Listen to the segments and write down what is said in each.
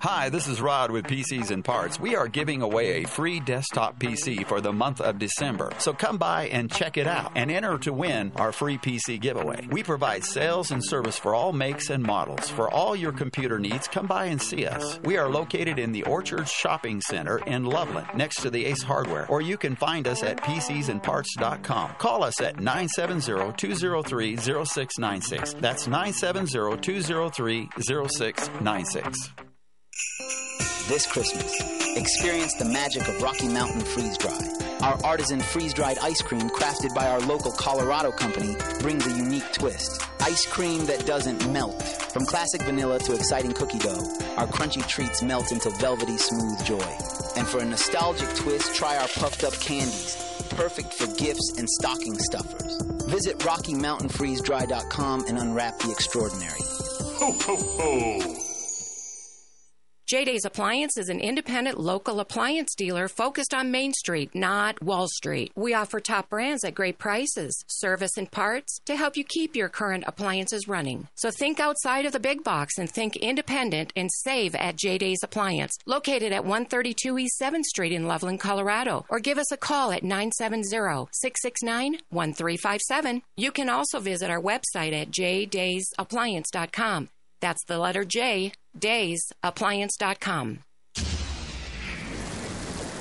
Hi, this is Rod with PCs and Parts. We are giving away a free desktop PC for the month of December. So come by and check it out and enter to win our free PC giveaway. We provide sales and service for all makes and models. For all your computer needs, come by and see us. We are located in the Orchard Shopping Center in Loveland, next to the Ace Hardware, or you can find us at PCsandParts.com. Call us at 970-203-0696. That's 970-203-0696 this Christmas. Experience the magic of Rocky Mountain Freeze Dry. Our artisan freeze dried ice cream, crafted by our local Colorado company, brings a unique twist. Ice cream that doesn't melt. From classic vanilla to exciting cookie dough, our crunchy treats melt into velvety smooth joy. And for a nostalgic twist, try our puffed up candies, perfect for gifts and stocking stuffers. Visit RockyMountainFreezeDry.com and unwrap the extraordinary. Ho, ho, ho! J Days Appliance is an independent local appliance dealer focused on Main Street, not Wall Street. We offer top brands at great prices, service and parts to help you keep your current appliances running. So think outside of the big box and think independent and save at J Days Appliance, located at 132 East 7th Street in Loveland, Colorado, or give us a call at 970-669-1357. You can also visit our website at jdaysappliance.com. That's the letter J, daysappliance.com.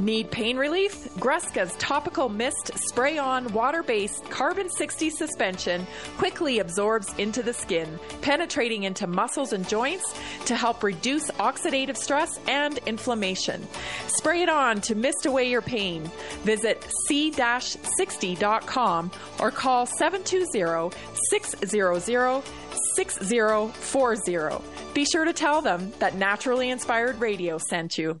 Need pain relief? Gruska's topical mist spray on water based carbon 60 suspension quickly absorbs into the skin, penetrating into muscles and joints to help reduce oxidative stress and inflammation. Spray it on to mist away your pain. Visit c-60.com or call 720 600 6040. Be sure to tell them that Naturally Inspired Radio sent you.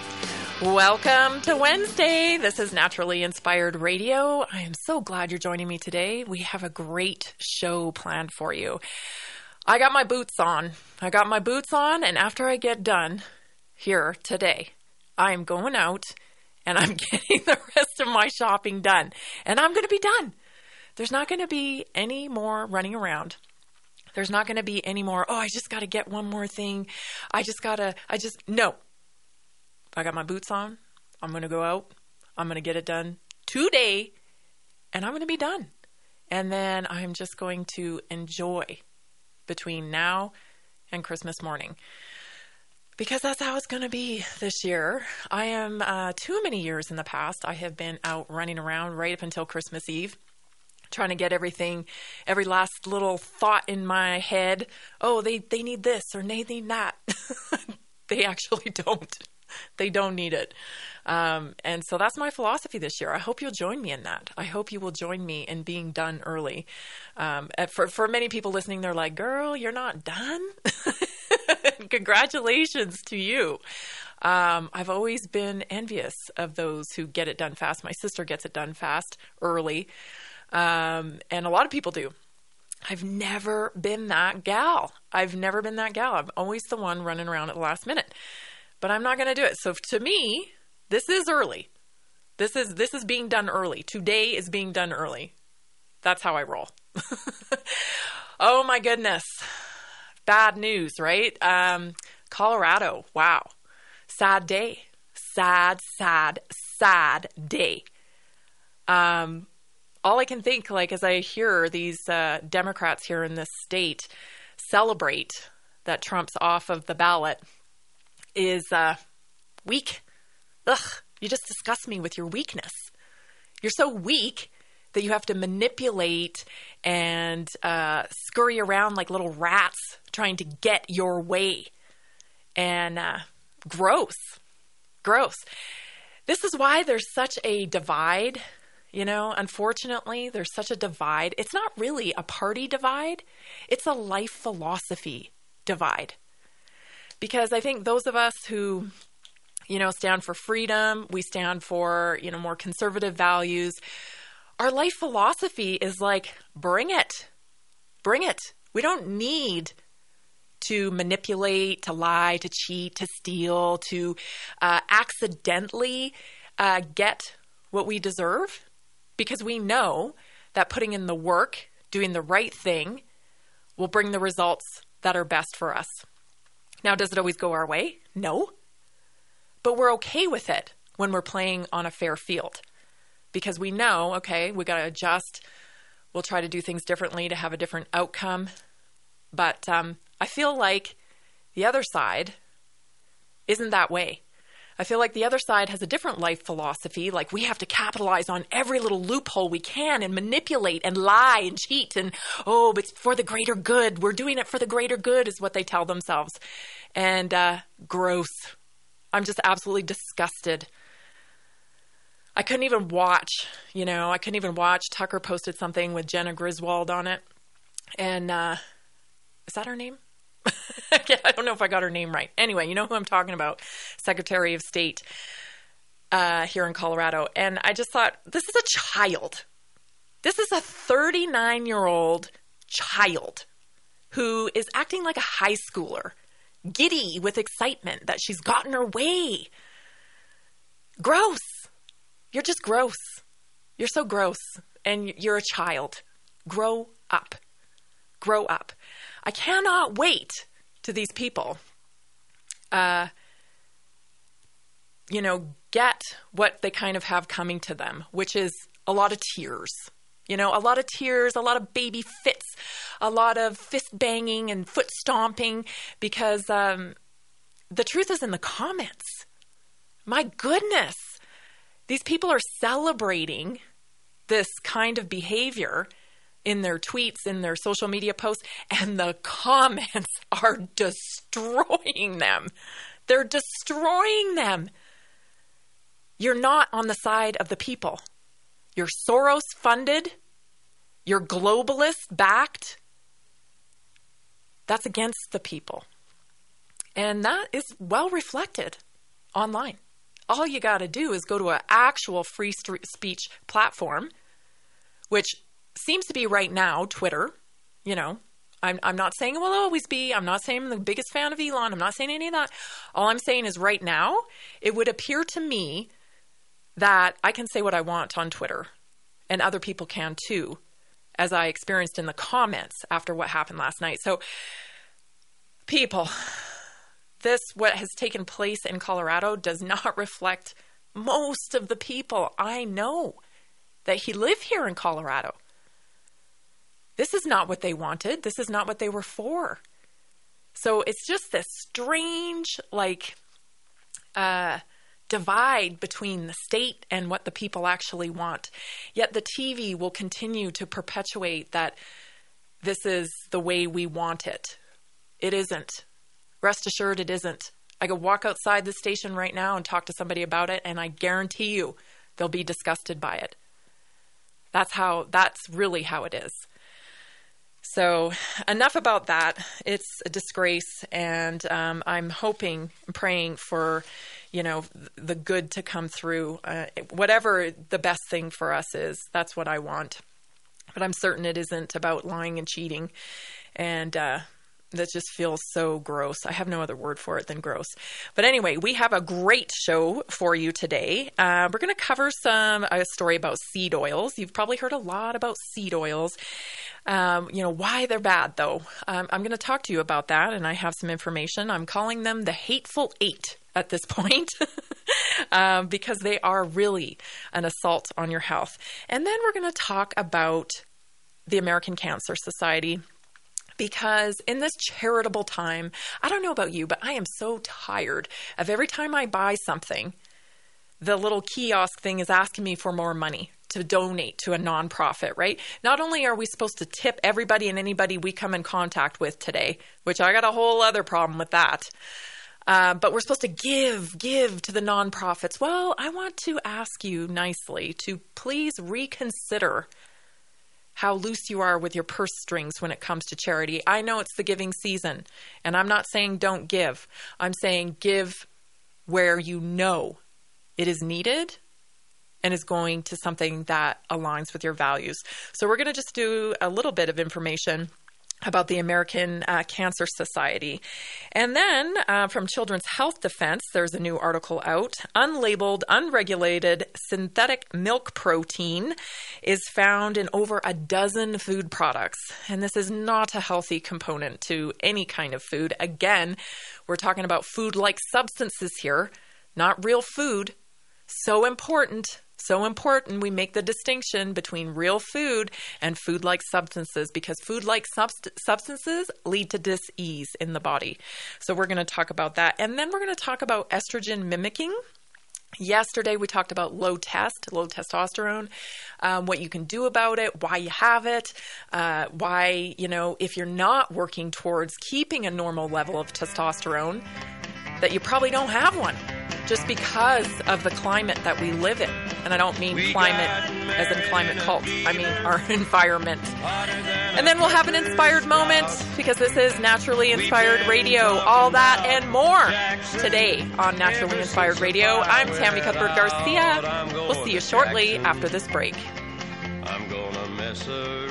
Welcome to Wednesday. This is Naturally Inspired Radio. I am so glad you're joining me today. We have a great show planned for you. I got my boots on. I got my boots on, and after I get done here today, I am going out and I'm getting the rest of my shopping done. And I'm going to be done. There's not going to be any more running around. There's not going to be any more, oh, I just got to get one more thing. I just got to, I just, no, I got my boots on. I'm going to go out. I'm going to get it done today and I'm going to be done. And then I'm just going to enjoy between now and Christmas morning. because that's how it's going to be this year. I am uh, too many years in the past. I have been out running around right up until Christmas Eve, trying to get everything, every last little thought in my head. Oh, they they need this or they need that. they actually don't. They don't need it. Um, and so that's my philosophy this year. I hope you'll join me in that. I hope you will join me in being done early. Um, for for many people listening, they're like, "Girl, you're not done." Congratulations to you. Um, I've always been envious of those who get it done fast. My sister gets it done fast, early, um, and a lot of people do. I've never been that gal. I've never been that gal. I'm always the one running around at the last minute. But I'm not going to do it. So to me, this is early. This is this is being done early. Today is being done early. That's how I roll. oh my goodness bad news, right? Um, Colorado, wow. Sad day. Sad, sad, sad day. Um, all I can think, like, as I hear these uh, Democrats here in this state celebrate that Trump's off of the ballot, is uh, weak. Ugh, you just disgust me with your weakness. You're so weak that you have to manipulate and uh, scurry around like little rats trying to get your way. And uh, gross, gross. This is why there's such a divide. You know, unfortunately, there's such a divide. It's not really a party divide, it's a life philosophy divide. Because I think those of us who, you know, stand for freedom, we stand for, you know, more conservative values, our life philosophy is like, bring it. Bring it. We don't need to manipulate, to lie, to cheat, to steal, to uh, accidentally uh, get what we deserve because we know that putting in the work, doing the right thing, will bring the results that are best for us. Now, does it always go our way? No. But we're okay with it when we're playing on a fair field because we know, okay, we got to adjust. We'll try to do things differently to have a different outcome. But um, I feel like the other side isn't that way. I feel like the other side has a different life philosophy. Like we have to capitalize on every little loophole we can and manipulate and lie and cheat. And oh, it's for the greater good. We're doing it for the greater good, is what they tell themselves. And uh, gross. I'm just absolutely disgusted I couldn't even watch, you know, I couldn't even watch. Tucker posted something with Jena Griswold on it. And uh, is that her name? I don't know if I got her name right. Anyway, you know who I'm talking about Secretary of State uh, here in Colorado. And I just thought, this is a child. This is a 39 year old child who is acting like a high schooler, giddy with excitement that she's gotten her way. Gross. You're just gross. You're so gross. And you're a child. Grow up. Grow up. I cannot wait to these people, uh, you know, get what they kind of have coming to them, which is a lot of tears. You know, a lot of tears, a lot of baby fits, a lot of fist banging and foot stomping because um, the truth is in the comments. My goodness. These people are celebrating this kind of behavior in their tweets, in their social media posts, and the comments are destroying them. They're destroying them. You're not on the side of the people. You're Soros funded, you're globalist backed. That's against the people. And that is well reflected online all you got to do is go to an actual free speech platform, which seems to be right now Twitter. You know, I'm, I'm not saying it will always be. I'm not saying I'm the biggest fan of Elon. I'm not saying any of that. All I'm saying is right now, it would appear to me that I can say what I want on Twitter, and other people can too, as I experienced in the comments after what happened last night. So, people, this, what has taken place in Colorado, does not reflect most of the people I know that he live here in Colorado. This is not what they wanted. This is not what they were for. So it's just this strange, like, uh, divide between the state and what the people actually want. Yet the TV will continue to perpetuate that this is the way we want it. It isn't. Rest assured, it isn't. I could walk outside the station right now and talk to somebody about it, and I guarantee you they'll be disgusted by it. That's how, that's really how it is. So, enough about that. It's a disgrace, and um, I'm hoping, praying for, you know, the good to come through. Uh, whatever the best thing for us is, that's what I want. But I'm certain it isn't about lying and cheating, and uh, that just feels so gross. I have no other word for it than gross. But anyway, we have a great show for you today. Uh, we're going to cover some a story about seed oils. You've probably heard a lot about seed oils. Um, you know why they're bad, though. Um, I'm going to talk to you about that, and I have some information. I'm calling them the hateful eight at this point um, because they are really an assault on your health. And then we're going to talk about the American Cancer Society because in this charitable time, I don't know about you, but I am so tired of every time I buy something, the little kiosk thing is asking me for more money to donate to a nonprofit, right? Not only are we supposed to tip everybody and anybody we come in contact with today, which I got a whole other problem with that. Uh, but we're supposed to give, give to the nonprofits. Well, I want to ask you nicely to please reconsider how loose you are with your purse strings when it comes to charity. I know it's the giving season, and I'm not saying don't give. I'm saying give where you know it is needed and is going to something that aligns with your values. So, we're going to just do a little bit of information about the American uh, Cancer Society. And then uh, from Children's Health Defense, there's a new article out. Unlabeled, unregulated synthetic milk protein is found in over a dozen food products. And this is not a healthy component to any kind of food. Again, we're talking about food like substances here, not real food. So important so important we make the distinction between real food and food like substances because food like subst- substances lead to dis-ease in the body. So we're going to talk about that. And then we're going to talk about estrogen mimicking. Yesterday, we talked about low test, low testosterone, um, what you can do about it, why you have it, uh, why, you know, if you're not working towards keeping a normal level of testosterone, that you probably don't have one just because of the climate that we live in. And I don't mean climate as in climate cult, I mean our environment. And then we'll have an inspired moment because this is Naturally Inspired Radio. All that and more today on Naturally Inspired Radio. I'm Tammy Cuthbert Garcia. We'll see you shortly after this break. I'm gonna mess around.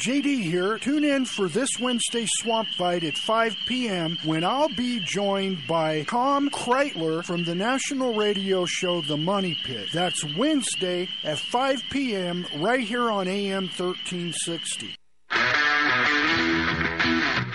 JD here. Tune in for this Wednesday Swamp Fight at 5 p.m. when I'll be joined by Tom Kraeutler from the national radio show The Money Pit. That's Wednesday at 5 p.m. right here on AM 1360.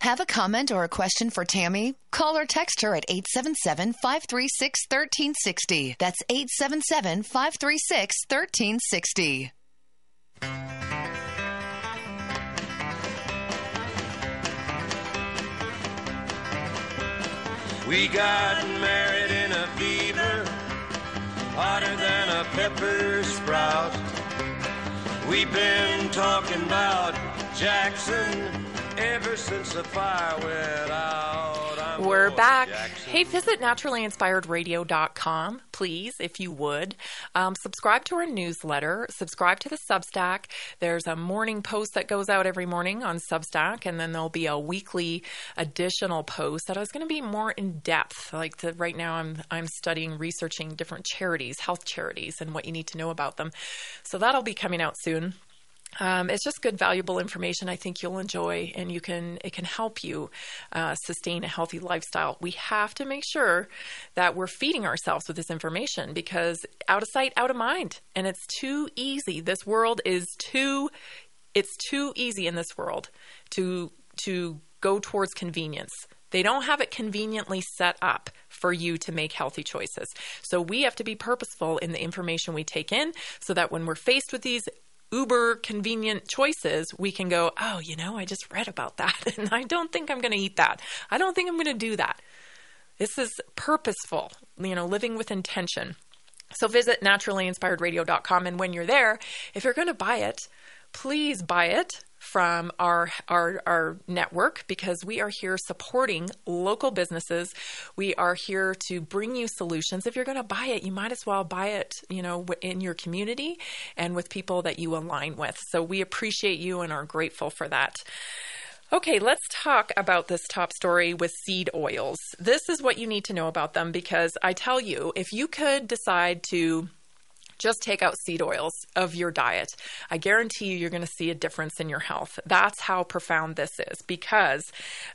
Have a comment or a question for Tammy? Call or text her at 877 536 1360. That's 877 536 1360. We got married in a fever, hotter than a pepper sprout. We've been talking about Jackson Ever since the fire went out, I'm We're back. Jackson. Hey, visit naturallyinspiredradio.com, please, if you would. Um, subscribe to our newsletter. Subscribe to the Substack. There's a morning post that goes out every morning on Substack, and then there'll be a weekly additional post that is going to be more in depth. Like the, right now, I'm I'm studying, researching different charities, health charities, and what you need to know about them. So that'll be coming out soon. Um, it's just good, valuable information. I think you'll enjoy, and you can it can help you uh, sustain a healthy lifestyle. We have to make sure that we're feeding ourselves with this information because out of sight, out of mind, and it's too easy. This world is too it's too easy in this world to to go towards convenience. They don't have it conveniently set up for you to make healthy choices. So we have to be purposeful in the information we take in so that when we're faced with these uber convenient choices, we can go, oh, you know, I just read about that and I don't think I'm going to eat that. I don't think I'm going to do that. This is purposeful, you know, living with intention. So visit naturallyinspiredradio.com and when you're there, if you're going to buy it, please buy it from our, our our network because we are here supporting local businesses. We are here to bring you solutions. If you're going to buy it, you might as well buy it, you know, in your community and with people that you align with. So we appreciate you and are grateful for that. Okay, let's talk about this top story with seed oils. This is what you need to know about them because I tell you, if you could decide to just take out seed oils of your diet. I guarantee you, you're going to see a difference in your health. That's how profound this is because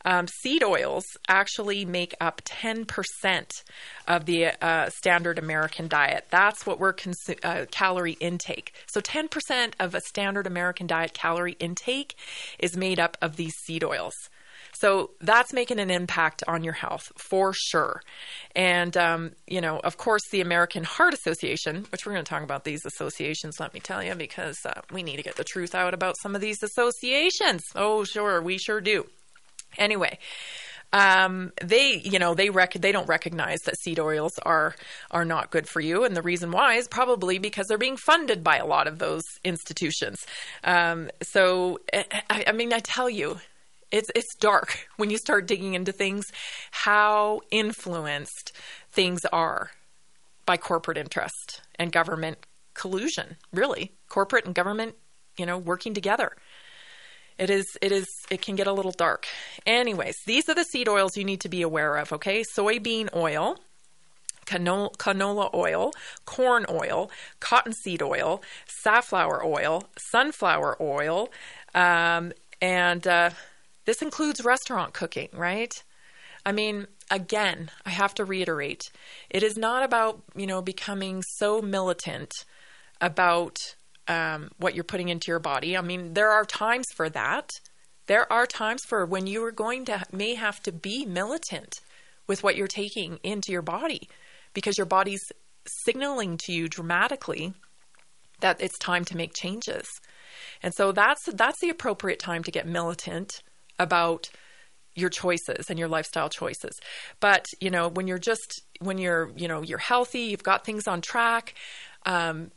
um, seed oils actually make up 10% of the uh, standard American diet. That's what we're uh, calorie intake. So 10% of a standard American diet calorie intake is made up of these seed oils. So that's making an impact on your health for sure. And, um, you know, of course, the American Heart Association, which we're going to talk about these associations, let me tell you, because uh, we need to get the truth out about some of these associations. Oh, sure, we sure do. Anyway, um, they, you know, they rec- they don't recognize that seed oils are are not good for you, and the reason why is probably because they're being funded by a lot of those institutions. Um, so, I, I mean, I tell you, it's it's dark when you start digging into things how influenced things are by corporate interest and government collusion really. Corporate and government you know working together. It is it is it can get a little dark. Anyways these are the seed oils you need to be aware of okay? Soybean oil canola, canola oil, corn oil, cottonseed oil, safflower oil, sunflower oil, um, and uh, this includes restaurant cooking, right? I mean, again, I have to reiterate, it is not about, you know, becoming so militant about um, what you're putting into your body. I mean, there are times for that. There are times for when you are going to may have to be militant with what you're taking into your body because your body's signaling to you dramatically that it's time to make changes. And so that's that's the appropriate time to get militant about your choices and your lifestyle choices. But, you know, when you're just, when you're, you know, you're healthy, you've got things on track, um,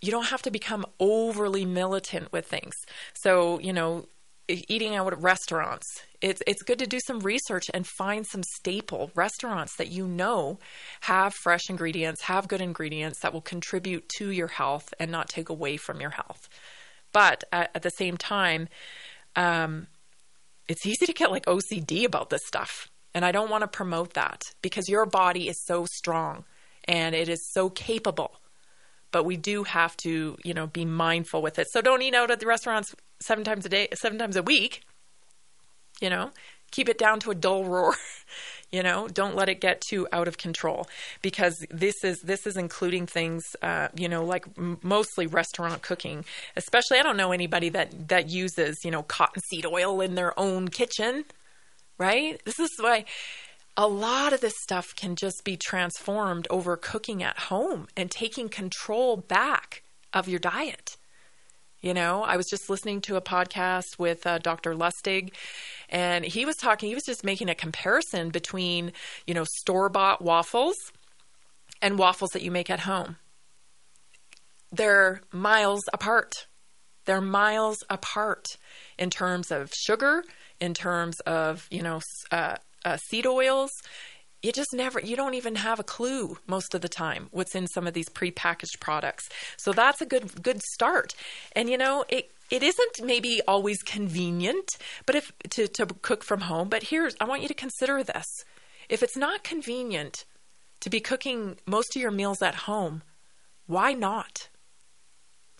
you don't have to become overly militant with things. So, you know, eating out at restaurants, it's, it's good to do some research and find some staple restaurants that you know have fresh ingredients, have good ingredients that will contribute to your health and not take away from your health. But at, at the same time, um, it's easy to get like OCD about this stuff. And I don't want to promote that because your body is so strong and it is so capable. But we do have to, you know, be mindful with it. So don't eat out at the restaurants seven times a day, seven times a week. You know, keep it down to a dull roar. you know, don't let it get too out of control because this is this is including things, uh, you know, like m- mostly restaurant cooking. Especially, I don't know anybody that that uses you know cottonseed oil in their own kitchen, right? This is why a lot of this stuff can just be transformed over cooking at home and taking control back of your diet. You know, I was just listening to a podcast with uh, Dr. Lustig, and he was talking, he was just making a comparison between, you know, store bought waffles and waffles that you make at home. They're miles apart. They're miles apart in terms of sugar, in terms of, you know, uh, uh, seed oils. You just never, you don't even have a clue most of the time what's in some of these prepackaged products. So that's a good, good start. And, you know, it, it isn't maybe always convenient, but if to, to cook from home. But here's, I want you to consider this. If it's not convenient to be cooking most of your meals at home, why not?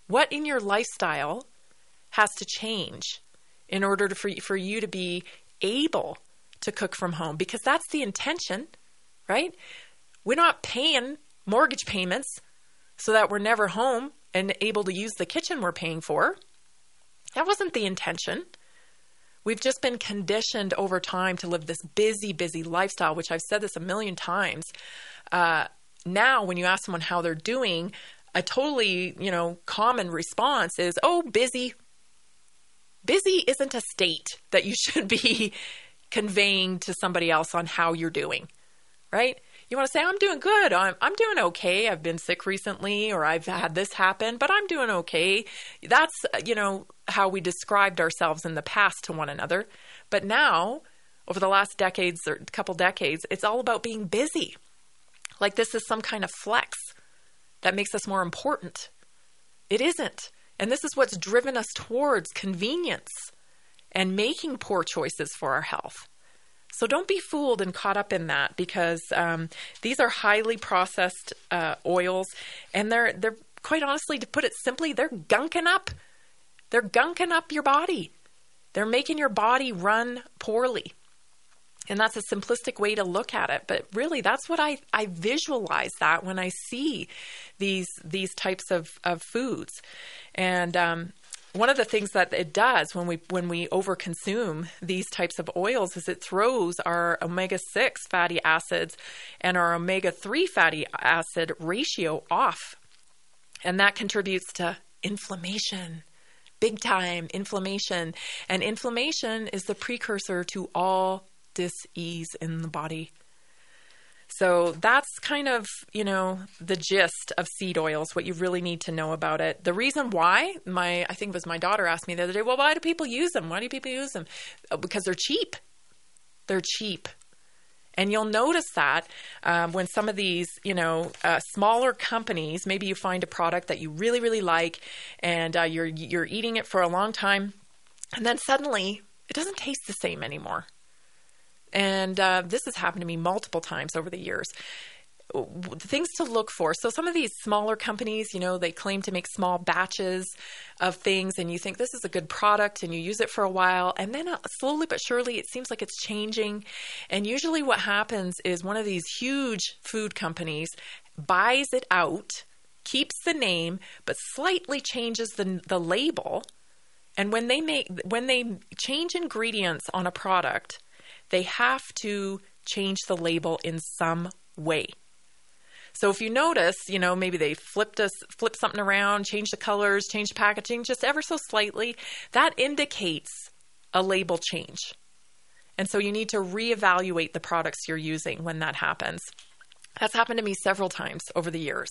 What in your lifestyle has to change in order to, for, for you to be able to cook from home? Because that's the intention, right? We're not paying mortgage payments so that we're never home and able to use the kitchen we're paying for. That wasn't the intention. We've just been conditioned over time to live this busy, busy lifestyle, which I've said this a million times. Uh, now, when you ask someone how they're doing, a totally, you know, common response is, "Oh, busy." Busy isn't a state that you should be conveying to somebody else on how you're doing, right? You want to say, I'm doing good. I'm, I'm doing okay. I've been sick recently or I've had this happen, but I'm doing okay. That's, you know, how we described ourselves in the past to one another. But now, over the last decades or couple decades, it's all about being busy. Like this is some kind of flex that makes us more important. It isn't. And this is what's driven us towards convenience and making poor choices for our health. So don't be fooled and caught up in that because um, these are highly processed uh, oils, and they're they're quite honestly, to put it simply, they're gunking up. They're gunking up your body. They're making your body run poorly. And that's a simplistic way to look at it. But really, that's what I, I visualize that when I see these these types of, of foods. And um, one of the things that it does when we when we overconsume these types of oils is it throws our omega 6 fatty acids and our omega 3 fatty acid ratio off. And that contributes to inflammation. Big time inflammation. And inflammation is the precursor to all dis-ease in the body. So that's kind of, you know, the gist of seed oils, what you really need to know about it. The reason why, my I think it was my daughter asked me the other day, well, why do people use them? Why do people use them? Oh, because they're cheap. They're cheap. And you'll notice that um, when some of these, you know, uh, smaller companies, maybe you find a product that you really, really like, and uh, you're you're eating it for a long time, and then suddenly it doesn't taste the same anymore. And uh, this has happened to me multiple times over the years. Things to look for. So, some of these smaller companies, you know, they claim to make small batches of things, and you think this is a good product and you use it for a while. And then uh, slowly but surely, it seems like it's changing. And usually, what happens is one of these huge food companies buys it out, keeps the name, but slightly changes the, the label. And when they make when they change ingredients on a product, they have to change the label in some way. So if you notice, you know, maybe they flipped us flip something around, change the colors, change the packaging just ever so slightly, that indicates a label change. And so you need to reevaluate the products you're using when that happens. That's happened to me several times over the years.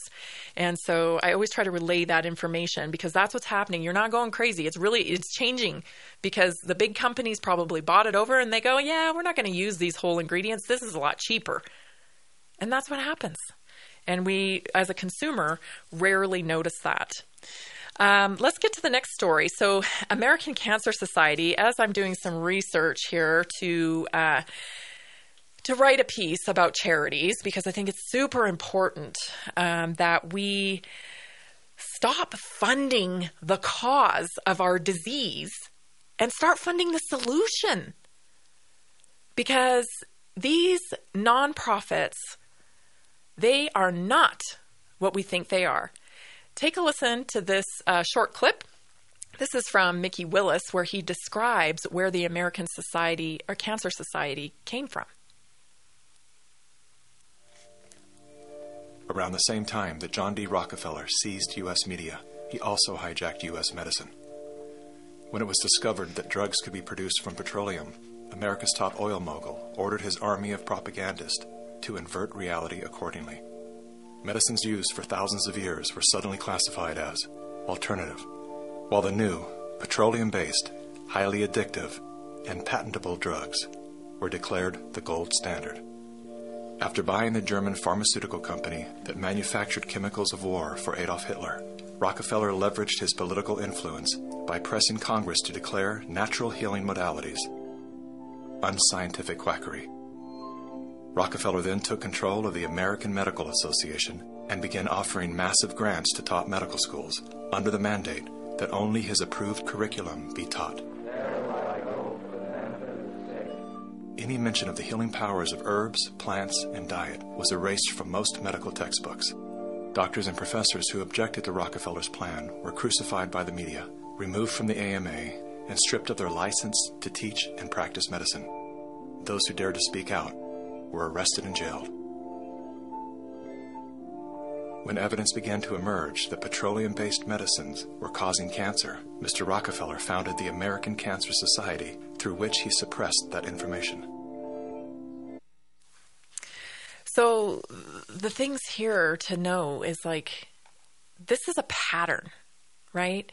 And so I always try to relay that information because that's what's happening. You're not going crazy. It's really it's changing because the big companies probably bought it over and they go, "Yeah, we're not going to use these whole ingredients. This is a lot cheaper." And that's what happens. And we as a consumer rarely notice that. Um, let's get to the next story. So, American Cancer Society, as I'm doing some research here to uh, to write a piece about charities because I think it's super important um, that we stop funding the cause of our disease and start funding the solution. Because these nonprofits, they are not what we think they are. Take a listen to this uh, short clip. This is from Mikki Willis, where he describes where the American Society or Cancer Society came from. Around the same time that John D. Rockefeller seized U.S. media, he also hijacked U.S. medicine. When it was discovered that drugs could be produced from petroleum, America's top oil mogul ordered his army of propagandists to invert reality accordingly. Medicines used for thousands of years were suddenly classified as alternative, while the new, petroleum based, highly addictive, and patentable drugs were declared the gold standard. After buying the German pharmaceutical company that manufactured chemicals of war for Adolf Hitler, Rockefeller leveraged his political influence by pressing Congress to declare natural healing modalities unscientific quackery. Rockefeller then took control of the American Medical Association and began offering massive grants to top medical schools under the mandate that only his approved curriculum be taught. Any mention of the healing powers of herbs, plants, and diet was erased from most medical textbooks. Doctors and professors who objected to Rockefeller's plan were crucified by the media, removed from the AMA, and stripped of their license to teach and practice medicine. Those who dared to speak out were arrested and jailed. When evidence began to emerge that petroleum based medicines were causing cancer, Mr. Rockefeller founded the American Cancer Society, through which he suppressed that information. So, the things here to know is like, this is a pattern, right?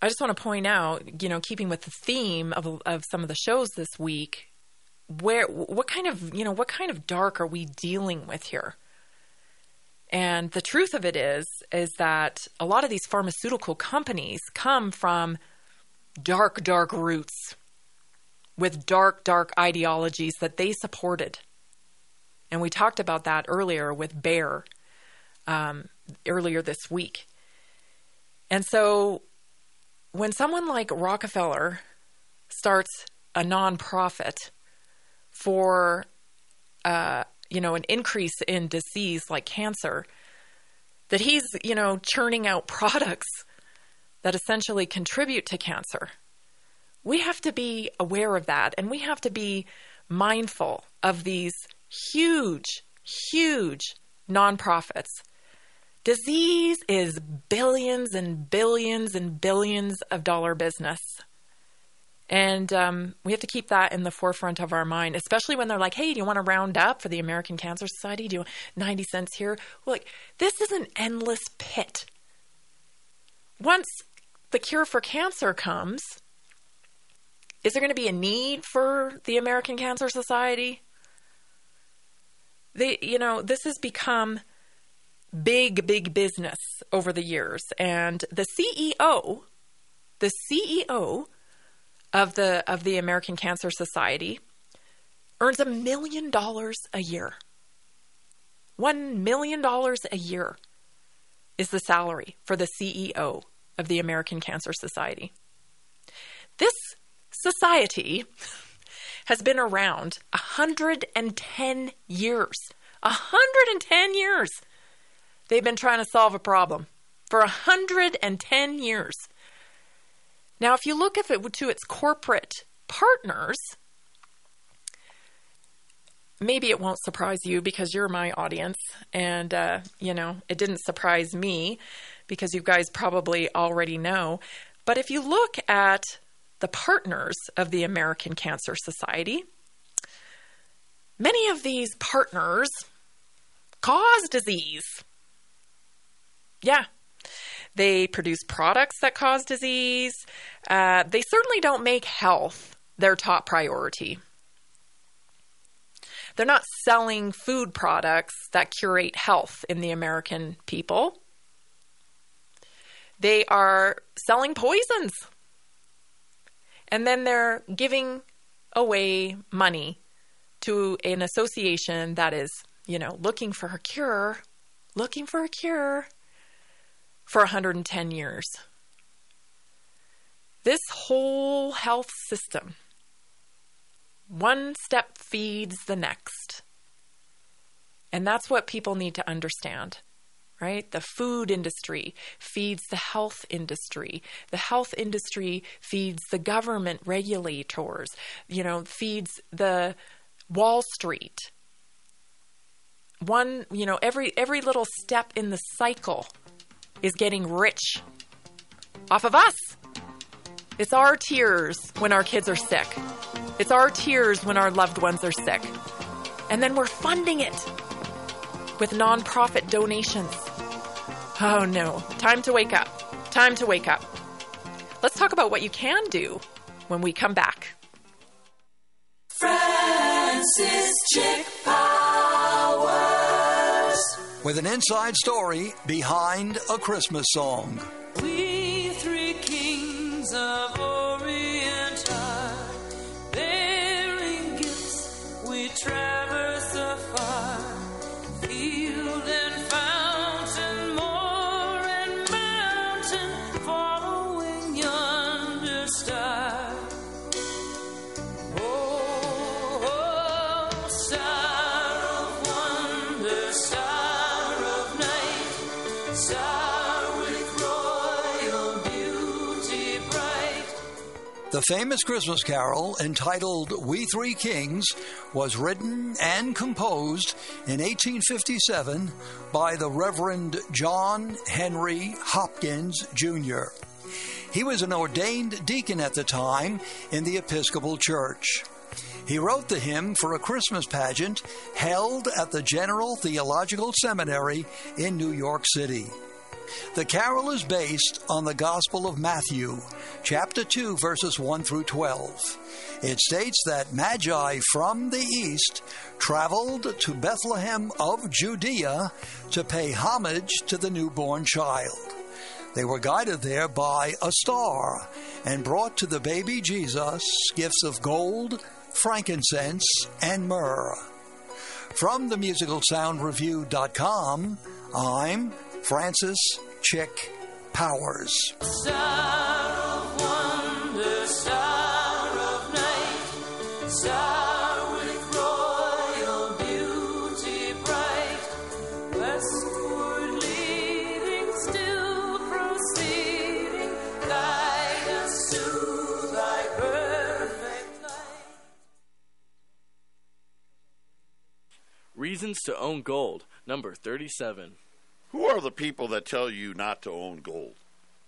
I just want to point out, you know, keeping with the theme of, of some of the shows this week, where, what kind of, you know, what kind of dark are we dealing with here? And the truth of it is, is that a lot of these pharmaceutical companies come from dark, dark roots with dark, dark ideologies that they supported. And we talked about that earlier with Bayer um, earlier this week. And so when someone like Rockefeller starts a nonprofit for uh, you know, an increase in disease like cancer, that he's, you know, churning out products that essentially contribute to cancer. We have to be aware of that and we have to be mindful of these huge, huge nonprofits. Disease is billions and billions and billions of dollar business. And um, we have to keep that in the forefront of our mind, especially when they're like, hey, do you want to round up for the American Cancer Society? Do you want 90 cents here? Well, like, this is an endless pit. Once the cure for cancer comes, is there going to be a need for the American Cancer Society? They, you know, this has become big, big business over the years. And the CEO, the CEO of the of the American Cancer Society earns a million dollars a year. One million dollars a year is the salary for the CEO of the American Cancer Society. This society has been around 110 years. 110 years. They've been trying to solve a problem for 110 years. Now, if you look at it to its corporate partners, maybe it won't surprise you because you're my audience. And, uh, you know, it didn't surprise me because you guys probably already know. But if you look at the partners of the American Cancer Society, many of these partners cause disease. Yeah, they produce products that cause disease. Uh, they certainly don't make health their top priority. They're not selling food products that curate health in the American people. They are selling poisons. And then they're giving away money to an association that is, you know, looking for a cure, looking for a cure for 110 years. This whole health system, one step feeds the next. And that's what people need to understand, right? The food industry feeds the health industry. The health industry feeds the government regulators, you know, feeds the Wall Street. One, you know, every every little step in the cycle is getting rich off of us. It's our tears when our kids are sick. It's our tears when our loved ones are sick. And then we're funding it with nonprofit donations. Oh no, time to wake up. Time to wake up. Let's talk about what you can do when we come back. Francis Chick Powers. With an inside story behind a Christmas song. We three kings of famous Christmas carol entitled We Three Kings was written and composed in 1857 by the Reverend John Henry Hopkins Jr. He was an ordained deacon at the time in the Episcopal Church. He wrote the hymn for a Christmas pageant held at the General Theological Seminary in New York City. The carol is based on the Gospel of Matthew, chapter 2, verses 1 through 12. It states that Magi from the east traveled to Bethlehem of Judea to pay homage to the newborn child. They were guided there by a star and brought to the baby Jesus gifts of gold, frankincense, and myrrh. From the musicalsoundreview.com, I'm Francis Chick Powers. Star of wonder, star of night, star with royal beauty bright, westward leading, still proceeding, guide us to thy perfect light. Reasons to own gold, number 37. Who are the people that tell you not to own gold?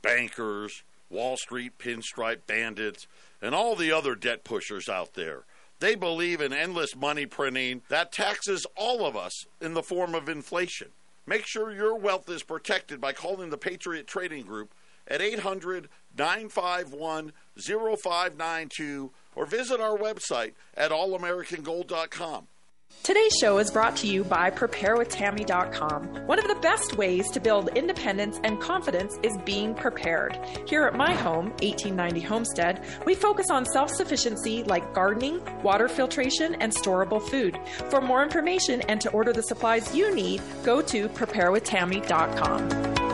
Bankers, Wall Street pinstripe bandits, and all the other debt pushers out there. They believe in endless money printing that taxes all of us in the form of inflation. Make sure your wealth is protected by calling the Patriot Trading Group at 800 951 0592 or visit our website at allamericangold.com. Today's show is brought to you by PrepareWithTammy.com. One of the best ways to build independence and confidence is being prepared. Here at my home, 1890 Homestead, we focus on self sufficiency like gardening, water filtration, and storable food. For more information and to order the supplies you need, go to PrepareWithTammy.com.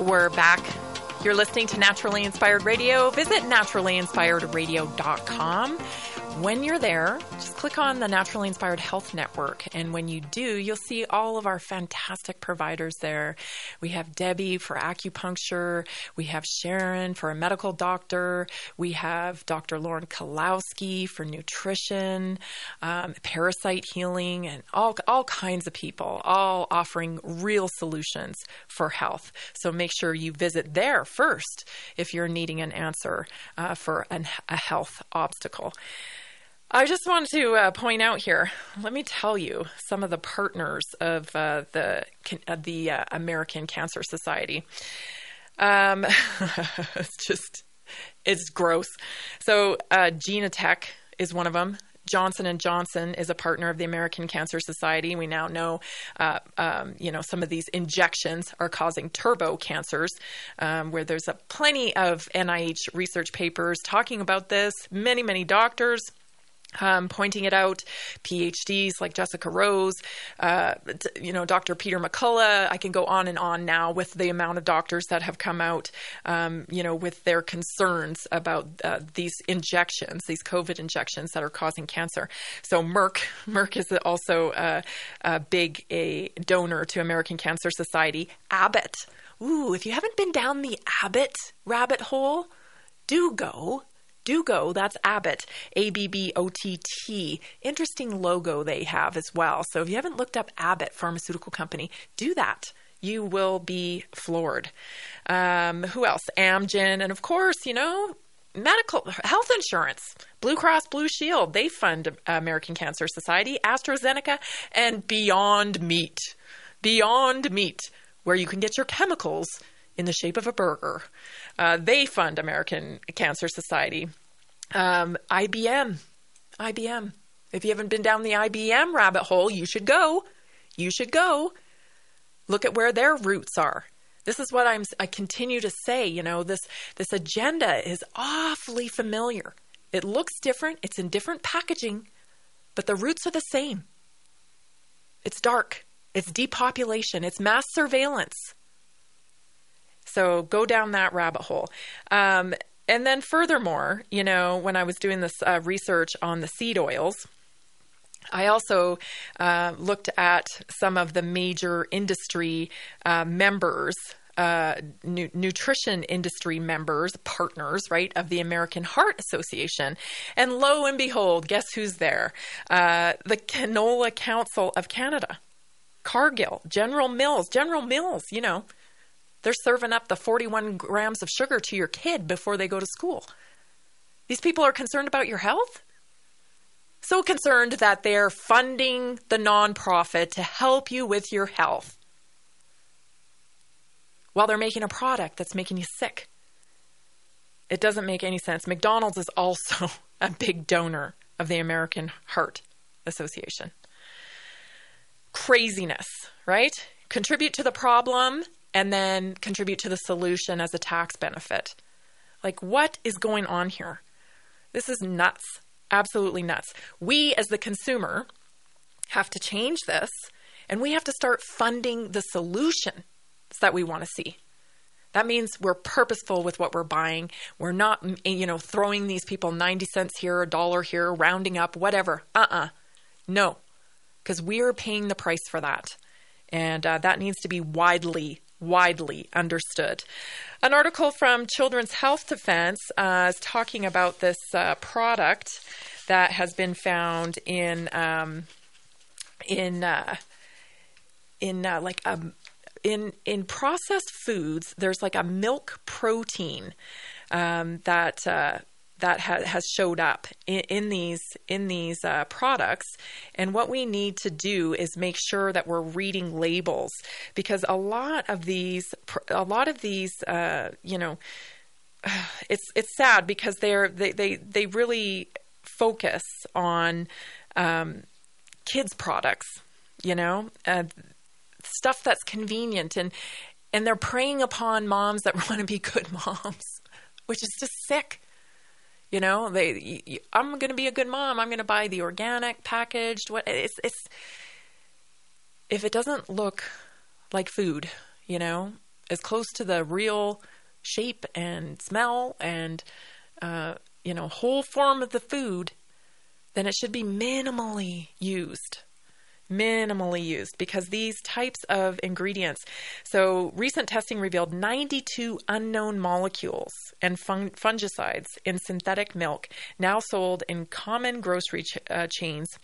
We're back. You're listening to Naturally Inspired Radio. Visit naturallyinspiredradio.com. When you're there, just click on the Naturally Inspired Health Network. And when you do, you'll see all of our fantastic providers there. We have Debbie for acupuncture. We have Sharon for a medical doctor. We have Dr. Lauren Kalowski for nutrition, um, parasite healing, and all, all kinds of people, all offering real solutions for health. So make sure you visit there first if you're needing an answer uh, for an, a health obstacle. I just want to uh, point out here. Let me tell you some of the partners of uh, the uh, the uh, American Cancer Society. Um, it's just it's gross. So uh, Genentech is one of them. Johnson and Johnson is a partner of the American Cancer Society. We now know, uh, um, you know, some of these injections are causing turbo cancers, um, where there's a plenty of NIH research papers talking about this. Many, many doctors um, pointing it out, PhDs like Jessica Rose, uh, you know, Dr. Peter McCullough. I can go on and on now with the amount of doctors that have come out, um, you know, with their concerns about uh, these injections, these COVID injections that are causing cancer. So Merck, Merck is also a, a big a donor to American Cancer Society. Abbott. Ooh, if you haven't been down the Abbott rabbit hole, do go do go. That's Abbott, A B B O T T. Interesting logo they have as well. So if you haven't looked up Abbott Pharmaceutical Company, do that. You will be floored. Um, who else? Amgen, and of course, you know, medical health insurance. Blue Cross Blue Shield, they fund American Cancer Society, AstraZeneca, and Beyond Meat. Beyond Meat, where you can get your chemicals in the shape of a burger. Uh, they fund American Cancer Society. Um, IBM, IBM. If you haven't been down the IBM rabbit hole, you should go. You should go. Look at where their roots are. This is what I'm I continue to say, you know, this this agenda is awfully familiar. It looks different, it's in different packaging, but the roots are the same. It's dark. It's depopulation. It's mass surveillance. So go down that rabbit hole. Um, and then, furthermore, you know, when I was doing this uh, research on the seed oils, I also uh, looked at some of the major industry uh, members. Uh, nu- nutrition industry members, partners, right, of the American Heart Association. And lo and behold, guess who's there? Uh, the Canola Council of Canada, Cargill, General Mills. General Mills, you know, they're serving up the 41 grams of sugar to your kid before they go to school. These people are concerned about your health? So concerned that they're funding the nonprofit to help you with your health while they're making a product that's making you sick. It doesn't make any sense. McDonald's is also a big donor of the American Heart Association. Craziness, right? Contribute to the problem and then contribute to the solution as a tax benefit. Like, what is going on here? This is nuts. Absolutely nuts. We, as the consumer, have to change this and we have to start funding the solutions that we want to see. That means we're purposeful with what we're buying. We're not, you know, throwing these people 90 cents here, a dollar here, rounding up, whatever. Uh uh No, because we're paying the price for that. And uh, that needs to be widely widely understood. An article from Children's Health Defense uh, is talking about this uh, product that has been found in um, in uh, in uh, like a in in processed foods. There's like a milk protein um, that uh, that ha- has showed up in, in these in these uh, products. And what we need to do is make sure that we're reading labels because a lot of these a lot of these uh, you know it's it's sad because they're they they, they really focus on um, kids products you know uh, stuff that's convenient and and they're preying upon moms that want to be good moms which is just sick you know, they. You, I'm going to be a good mom. I'm going to buy the organic packaged. What it's it's. If it doesn't look like food, you know, as close to the real shape and smell and uh, you know whole form of the food, then it should be minimally used minimally used because these types of ingredients. So, recent testing revealed 92 unknown molecules and fung- fungicides in synthetic milk now sold in common grocery ch- uh, chains.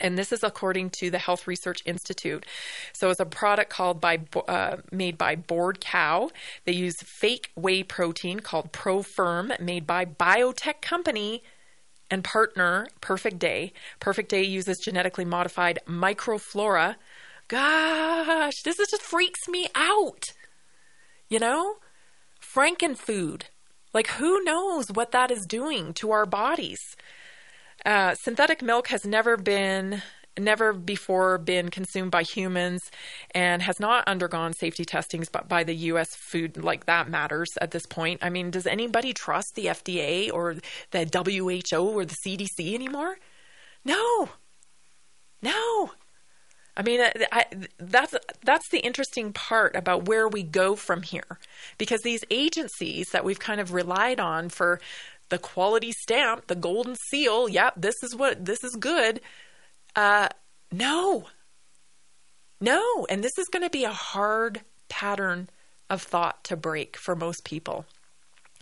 And this is according to the Health Research Institute. So it's a product called by uh, made by Bored Cow. They use fake whey protein called ProFerm, made by biotech company and partner Perfect Day. Perfect Day uses genetically modified microflora. Gosh, this is just freaks me out. You know? Frankenfood. Like, who knows what that is doing to our bodies? Uh, synthetic milk has never been never before been consumed by humans and has not undergone safety testings but by the US food like that matters at this point. I mean, does anybody trust the FDA or the WHO or the CDC anymore? No. No. I mean, uh, I, that's that's the interesting part about where we go from here, because these agencies that we've kind of relied on for the quality stamp, the golden seal, yep, this is what this is good. Uh, no. No. And this is going to be a hard pattern of thought to break for most people.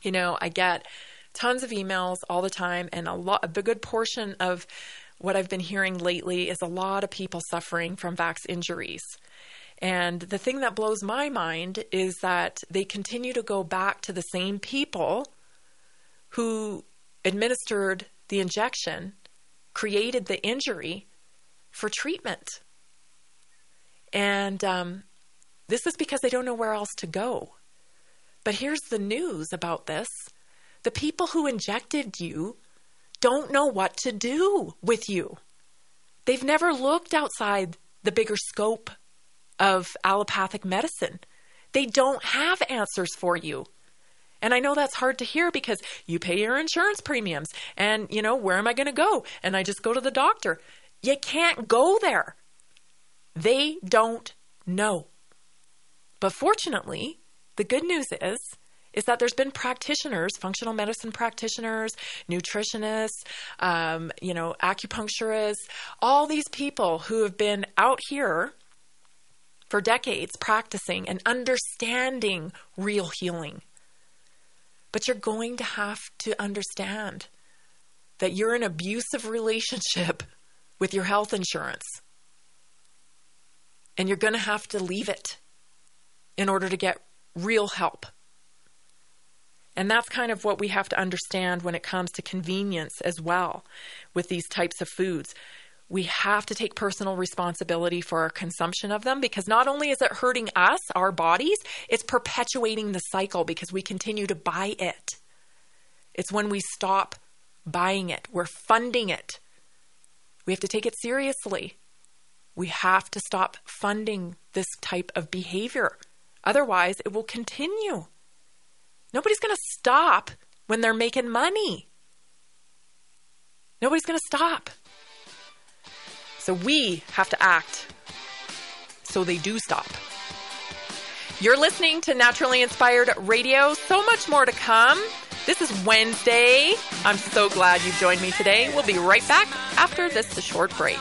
You know, I get tons of emails all the time, and a lot, a good portion of what I've been hearing lately is a lot of people suffering from vax injuries. And the thing that blows my mind is that they continue to go back to the same people who administered the injection, created the injury for treatment. And um, this is because they don't know where else to go. But here's the news about this the people who injected you don't know what to do with you. They've never looked outside the bigger scope of allopathic medicine. They don't have answers for you. And I know that's hard to hear because you pay your insurance premiums and, you know, where am I going to go? And I just go to the doctor. You can't go there. They don't know. But fortunately, the good news is is that there's been practitioners, functional medicine practitioners, nutritionists, um, you know, acupuncturists, all these people who have been out here for decades practicing and understanding real healing. But you're going to have to understand that you're in an abusive relationship with your health insurance. And you're going to have to leave it in order to get real help. And that's kind of what we have to understand when it comes to convenience as well with these types of foods. We have to take personal responsibility for our consumption of them because not only is it hurting us, our bodies, it's perpetuating the cycle because we continue to buy it. It's when we stop buying it, we're funding it. We have to take it seriously. We have to stop funding this type of behavior. Otherwise, it will continue. Nobody's going to stop when they're making money. Nobody's going to stop. So we have to act so they do stop. You're listening to Naturally Inspired Radio. So much more to come. This is Wednesday. I'm so glad you've joined me today. We'll be right back after this short break.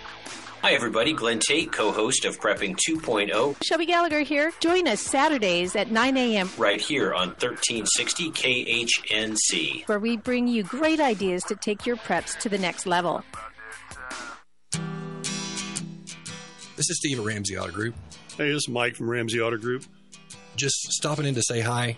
Hi, everybody. Glenn Tate, co host of Prepping 2.0, Shelby Gallagher here. Join us Saturdays at 9 a.m., right here on 1360 KHNC. where we bring you great ideas to take your preps to the next level. This is Steve at Ramsey Auto Group. Hey, this is Mike from Ramsey Auto Group. Just stopping in to say hi,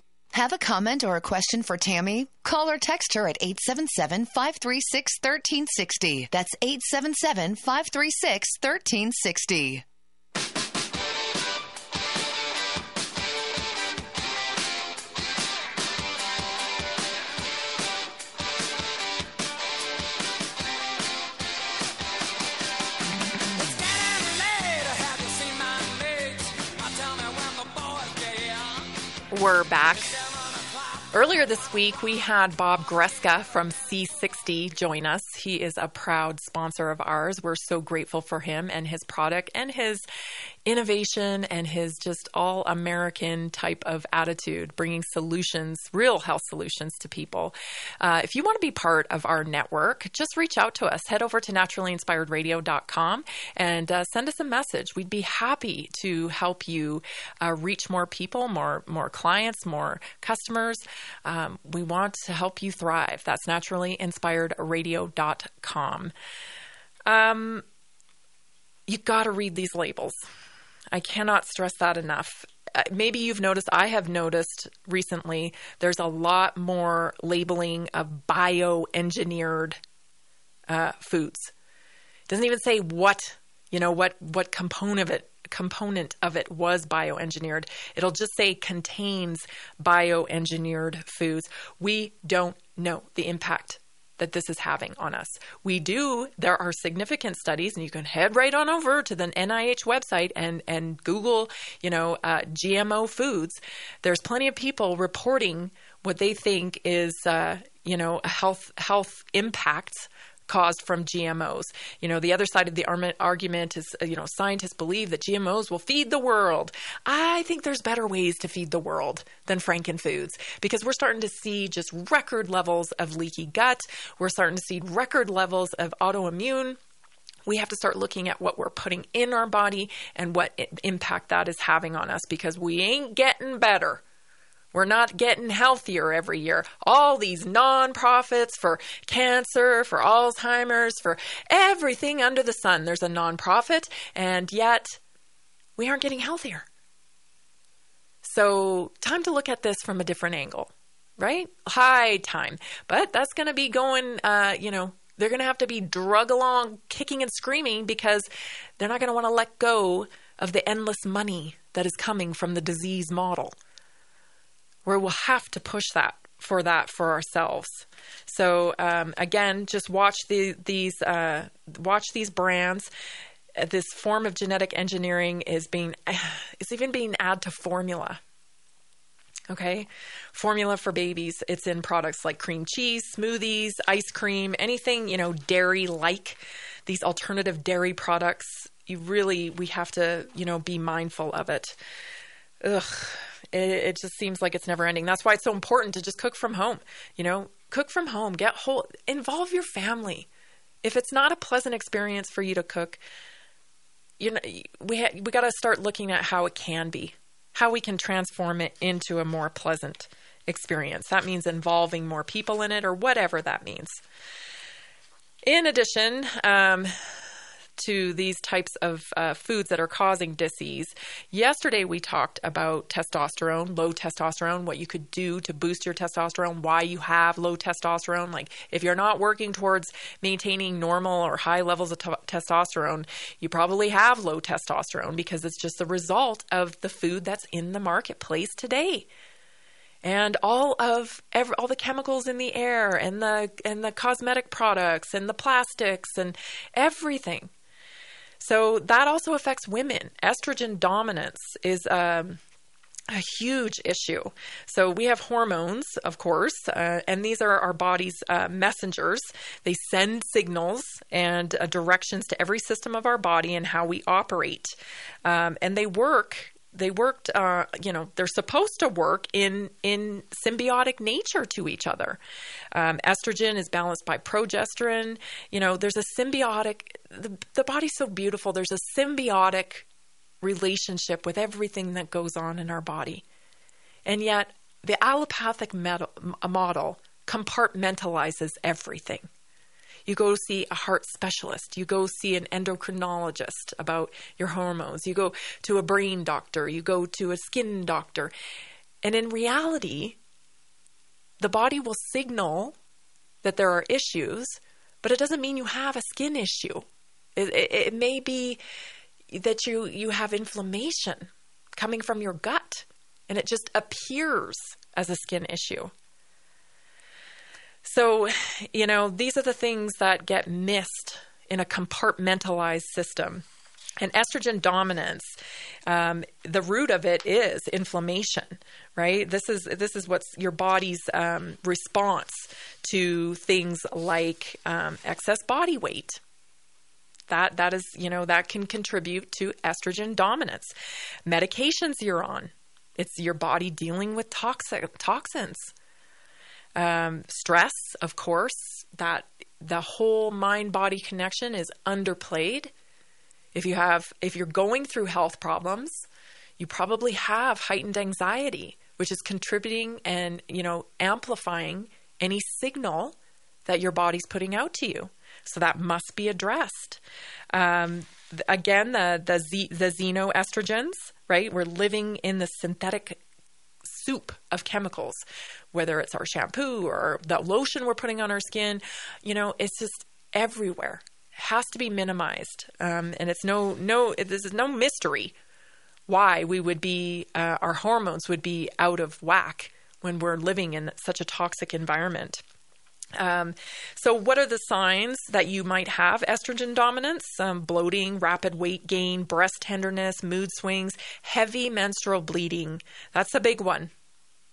Have a comment or a question for Tammy? Call or text her at 877 536 1360. That's 877 536 1360. We're back. Earlier this week, we had Bob Greska from C60 join us. He is a proud sponsor of ours. We're so grateful for him and his product and his innovation and his just all American type of attitude, bringing solutions, real health solutions to people. Uh, if you want to be part of our network, just reach out to us. Head over to naturallyinspiredradio.com and uh, send us a message. We'd be happy to help you uh, reach more people, more more clients, more customers. Um, we want to help you thrive. That's naturallyinspiredradio.com. Um, you got to read these labels. I cannot stress that enough. Uh, Maybe you've noticed, I have noticed recently, there's a lot more labeling of bioengineered uh, foods. It Doesn't even say what you know what what component of it component of it was bioengineered. It'll just say contains bioengineered foods. We don't know the impact that this is having on us. We do, there are significant studies, and you can head right on over to the NIH website and, and Google, you know, uh, GMO foods. There's plenty of people reporting what they think is, uh, you know, a health, health impact caused from GMOs. You know, the other side of the argument is, you know, scientists believe that GMOs will feed the world. I think there's better ways to feed the world than Frankenfoods because we're starting to see just record levels of leaky gut. We're starting to see record levels of autoimmune we have to start looking at what we're putting in our body and what impact that is having on us because we ain't getting better. We're not getting healthier every year. All these nonprofits for cancer, for Alzheimer's, for everything under the sun. There's a nonprofit, and yet we aren't getting healthier. So, time to look at this from a different angle, right? High time. But that's going to be going, uh, you know, they're going to have to be drug along kicking and screaming because they're not going to want to let go of the endless money that is coming from the disease model where we'll have to push that for that for ourselves. So um, again, just watch the, these uh, watch these brands. This form of genetic engineering is being it's even being added to formula. Okay, formula for babies. It's in products like cream cheese, smoothies, ice cream, anything you know dairy like. These alternative dairy products. You really we have to you know be mindful of it. Ugh it, it just seems like it's never ending. That's why it's so important to just cook from home. You know, cook from home, get whole, involve your family. If it's not a pleasant experience for you to cook, you know, we ha- we got to start looking at how it can be, how we can transform it into a more pleasant experience. That means involving more people in it, or whatever that means. In addition, um, to these types of uh, foods that are causing disease. Yesterday, we talked about testosterone, low testosterone, what you could do to boost your testosterone, why you have low testosterone. Like, if you're not working towards maintaining normal or high levels of t- testosterone, you probably have low testosterone because it's just the result of the food that's in the marketplace today and all of every, all the chemicals in the air and the and the cosmetic products and the plastics and everything so that also affects women. Estrogen dominance is um, a huge issue. So we have hormones, of course, uh, and these are our body's uh, messengers. They send signals and uh, directions to every system of our body and how we operate. Um, and they work they worked uh, you know they're supposed to work in in symbiotic nature to each other um, estrogen is balanced by progesterone you know there's a symbiotic the, the body's so beautiful there's a symbiotic relationship with everything that goes on in our body and yet the allopathic model compartmentalizes everything you go see a heart specialist. You go see an endocrinologist about your hormones. You go to a brain doctor. You go to a skin doctor. And in reality, the body will signal that there are issues, but it doesn't mean you have a skin issue. It, it, it may be that you, you have inflammation coming from your gut, and it just appears as a skin issue. So, you know, these are the things that get missed in a compartmentalized system. And estrogen dominance, um, the root of it is inflammation, right? This is this is what's your body's um, response to things like um, excess body weight. That that is you know that can contribute to estrogen dominance. Medications you're on, it's your body dealing with toxic toxins um, stress, of course, that the whole mind body connection is underplayed. If you have, if you're going through health problems, you probably have heightened anxiety, which is contributing and, you know, amplifying any signal that your body's putting out to you. So that must be addressed. Um, again, the the, Z, the xenoestrogens, right? We're living in the synthetic soup of chemicals, whether it's our shampoo or the lotion we're putting on our skin. You know, it's just everywhere. has to be minimized, um, and it's no no it, this is no mystery why we would be uh, our hormones would be out of whack when we're living in such a toxic environment. Um, so, what are the signs that you might have estrogen dominance? Um, bloating, rapid weight gain, breast tenderness, mood swings, heavy menstrual bleeding. That's a big one.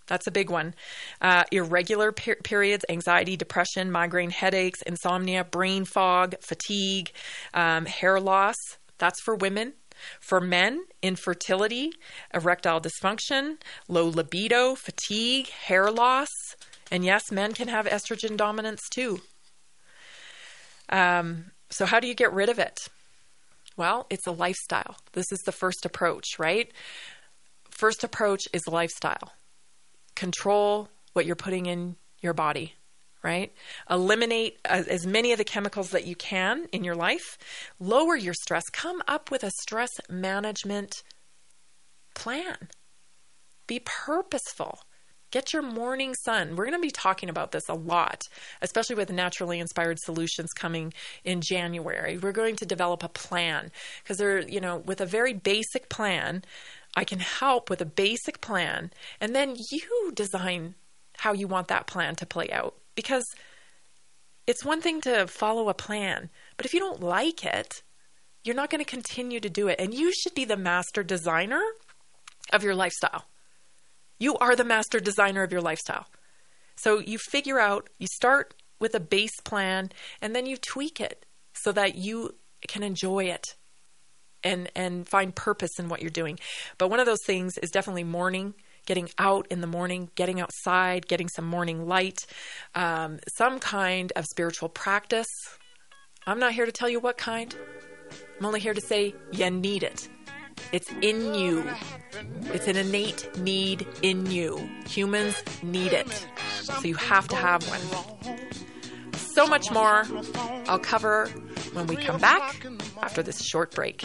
That's a big one. Uh, irregular per- periods, anxiety, depression, migraine headaches, insomnia, brain fog, fatigue, um, hair loss. That's for women. For men, infertility, erectile dysfunction, low libido, fatigue, hair loss. And yes, men can have estrogen dominance too. Um, so, how do you get rid of it? Well, it's a lifestyle. This is the first approach, right? First approach is lifestyle. Control what you're putting in your body, right? Eliminate as, as, many of the chemicals that you can in your life. Lower your stress. Come up with a stress management plan. Be purposeful. Get your morning sun. We're going to be talking about this a lot, especially with naturally inspired solutions coming in January. We're going to develop a plan because there, you know, with a very basic plan, I can help with a basic plan, and then you design how you want that plan to play out. Because it's one thing to follow a plan, but if you don't like it, you're not going to continue to do it. And you should be the master designer of your lifestyle. You are the master designer of your lifestyle. So you figure out, you start with a base plan, and then you tweak it so that you can enjoy it and and find purpose in what you're doing. But one of those things is definitely morning, getting out in the morning, getting outside, getting some morning light, um, some kind of spiritual practice. I'm not here to tell you what kind. I'm only here to say you need it. It's in you. It's an innate need in you. Humans need it. So you have to have one. So much more I'll cover when we come back after this short break.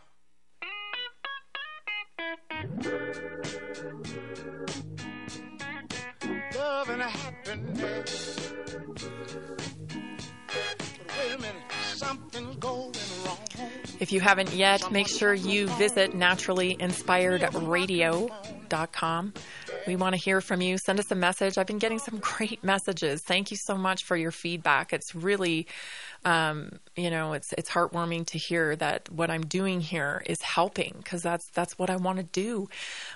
Love and happiness. If you haven't yet, make sure you visit naturallyinspiredradio.com. We want to hear from you. Send us a message. I've been getting some great messages. Thank you so much for your feedback. It's really, um, you know, it's it's heartwarming to hear that what I'm doing here is helping because that's that's what I want to do.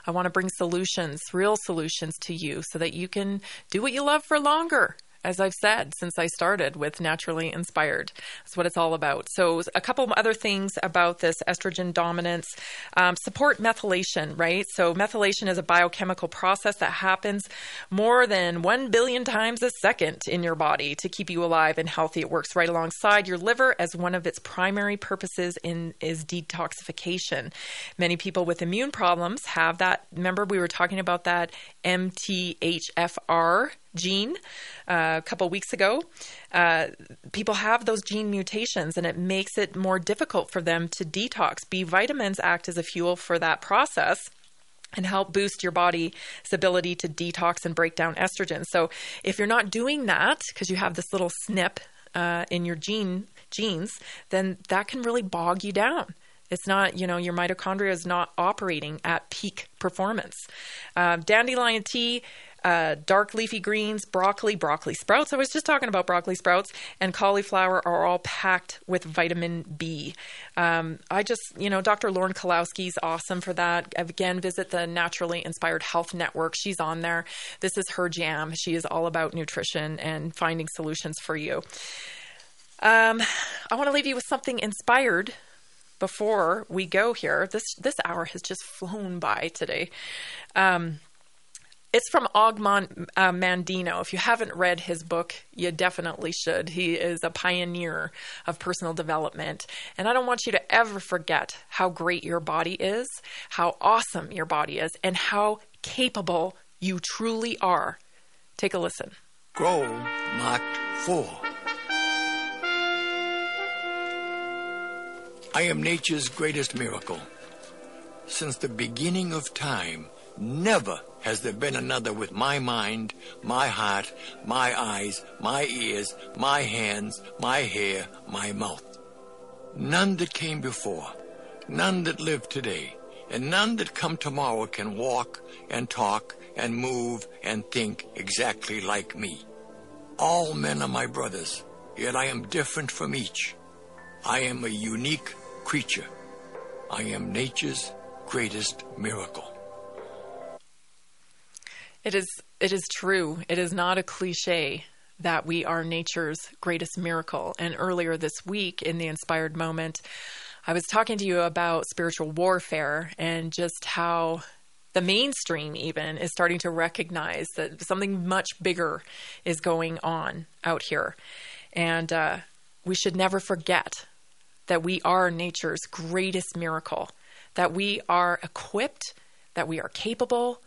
I want to bring solutions, real solutions to you, so that you can do what you love for longer as I've said since I started with Naturally Inspired. That's what it's all about. So, a couple other things about this estrogen dominance um, support methylation, right? So, methylation is a biochemical process that happens more than 1 billion times a second in your body to keep you alive and healthy. It works right alongside your liver as one of its primary purposes in is detoxification. Many people with immune problems have that. Remember, we were talking about that MTHFR gene uh, a couple weeks ago. Uh, people have those gene mutations, and it makes it more difficult for them to detox. B vitamins act as a fuel for that process. and help boost your body's ability to detox and break down estrogen. So if you're not doing that because you have this little snip uh, in your gene genes, then that can really bog you down. It's not, you know, your mitochondria is not operating at peak performance. Uh, dandelion tea uh, dark leafy greens, broccoli, broccoli sprouts. I was just talking about broccoli sprouts and cauliflower are all packed with vitamin B. Um, I just, you know, Dr. Lauren Kalowski Kalowski's awesome for that. Again, visit the Naturally Inspired Health Network. She's on there. This is her jam. She is all about nutrition and finding solutions for you. Um, I want to leave you with something inspired before we go here. This this hour has just flown by today. Um, it's from Ogmont uh, Mandino. If you haven't read his book, you definitely should. He is a pioneer of personal development. And I don't want you to ever forget how great your body is, how awesome your body is, and how capable you truly are. Take a listen. Scroll marked 4. I am nature's greatest miracle. Since the beginning of time, never has there been another with my mind, my heart, my eyes, my ears, my hands, my hair, my mouth? None that came before, none that live today, and none that come tomorrow can walk and talk and move and think exactly like me. All men are my brothers, yet I am different from each. I am a unique creature. I am nature's greatest miracle. It is it is true. It is not a cliche that we are nature's greatest miracle. And earlier this week in the inspired moment, I was talking to you about spiritual warfare and just how the mainstream even is starting to recognize that something much bigger is going on out here. And uh, we should never forget that we are nature's greatest miracle, that we are equipped, that we are capable,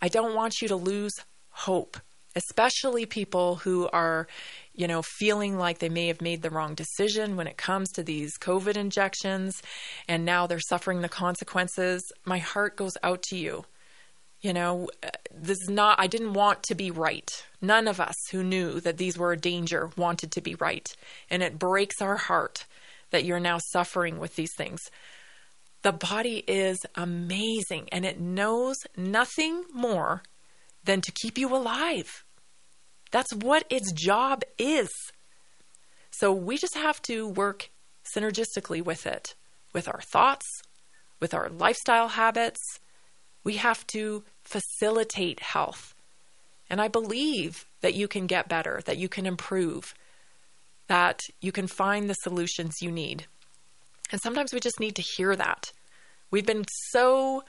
I don't want you to lose hope, especially people who are, you know, feeling like they may have made the wrong decision when it comes to these COVID injections and now they're suffering the consequences. My heart goes out to you. You know, this is not, I didn't want to be right. None of us who knew that these were a danger wanted to be right. And it breaks our heart that you're now suffering with these things. The body is amazing and it knows nothing more than to keep you alive. That's what its job is. So we just have to work synergistically with it, with our thoughts, with our lifestyle habits. We have to facilitate health. And I believe that you can get better, that you can improve, that you can find the solutions you need. And sometimes we just need to hear that. We've been so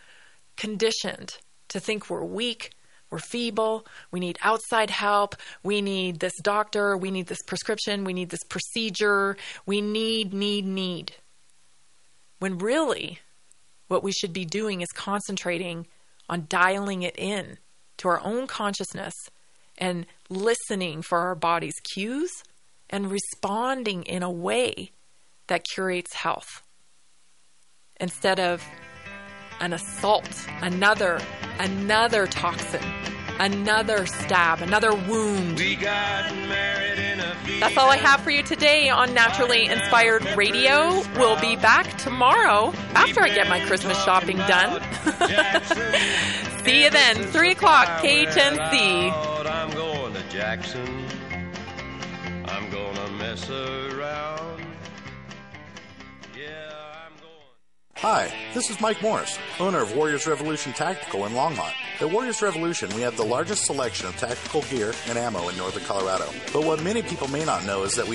conditioned to think we're weak, we're feeble, we need outside help, we need this doctor, we need this prescription, we need this procedure, we need, need, need. When really, what we should be doing is concentrating on dialing it in to our own consciousness and listening for our body's cues and responding in a way that curates health instead of an assault, another, another toxin, another stab, another wound. That's all I have for you today on Naturally Inspired Radio. We'll be back tomorrow after I get my Christmas shopping done. See you then, 3 o'clock, KHNC. I'm going to Jackson. I'm gonna mess around. Hi, this is Mike Morris, owner of Warriors Revolution Tactical in Longmont. At Warriors Revolution, we have the largest selection of tactical gear and ammo in northern Colorado. But what many people may not know is that we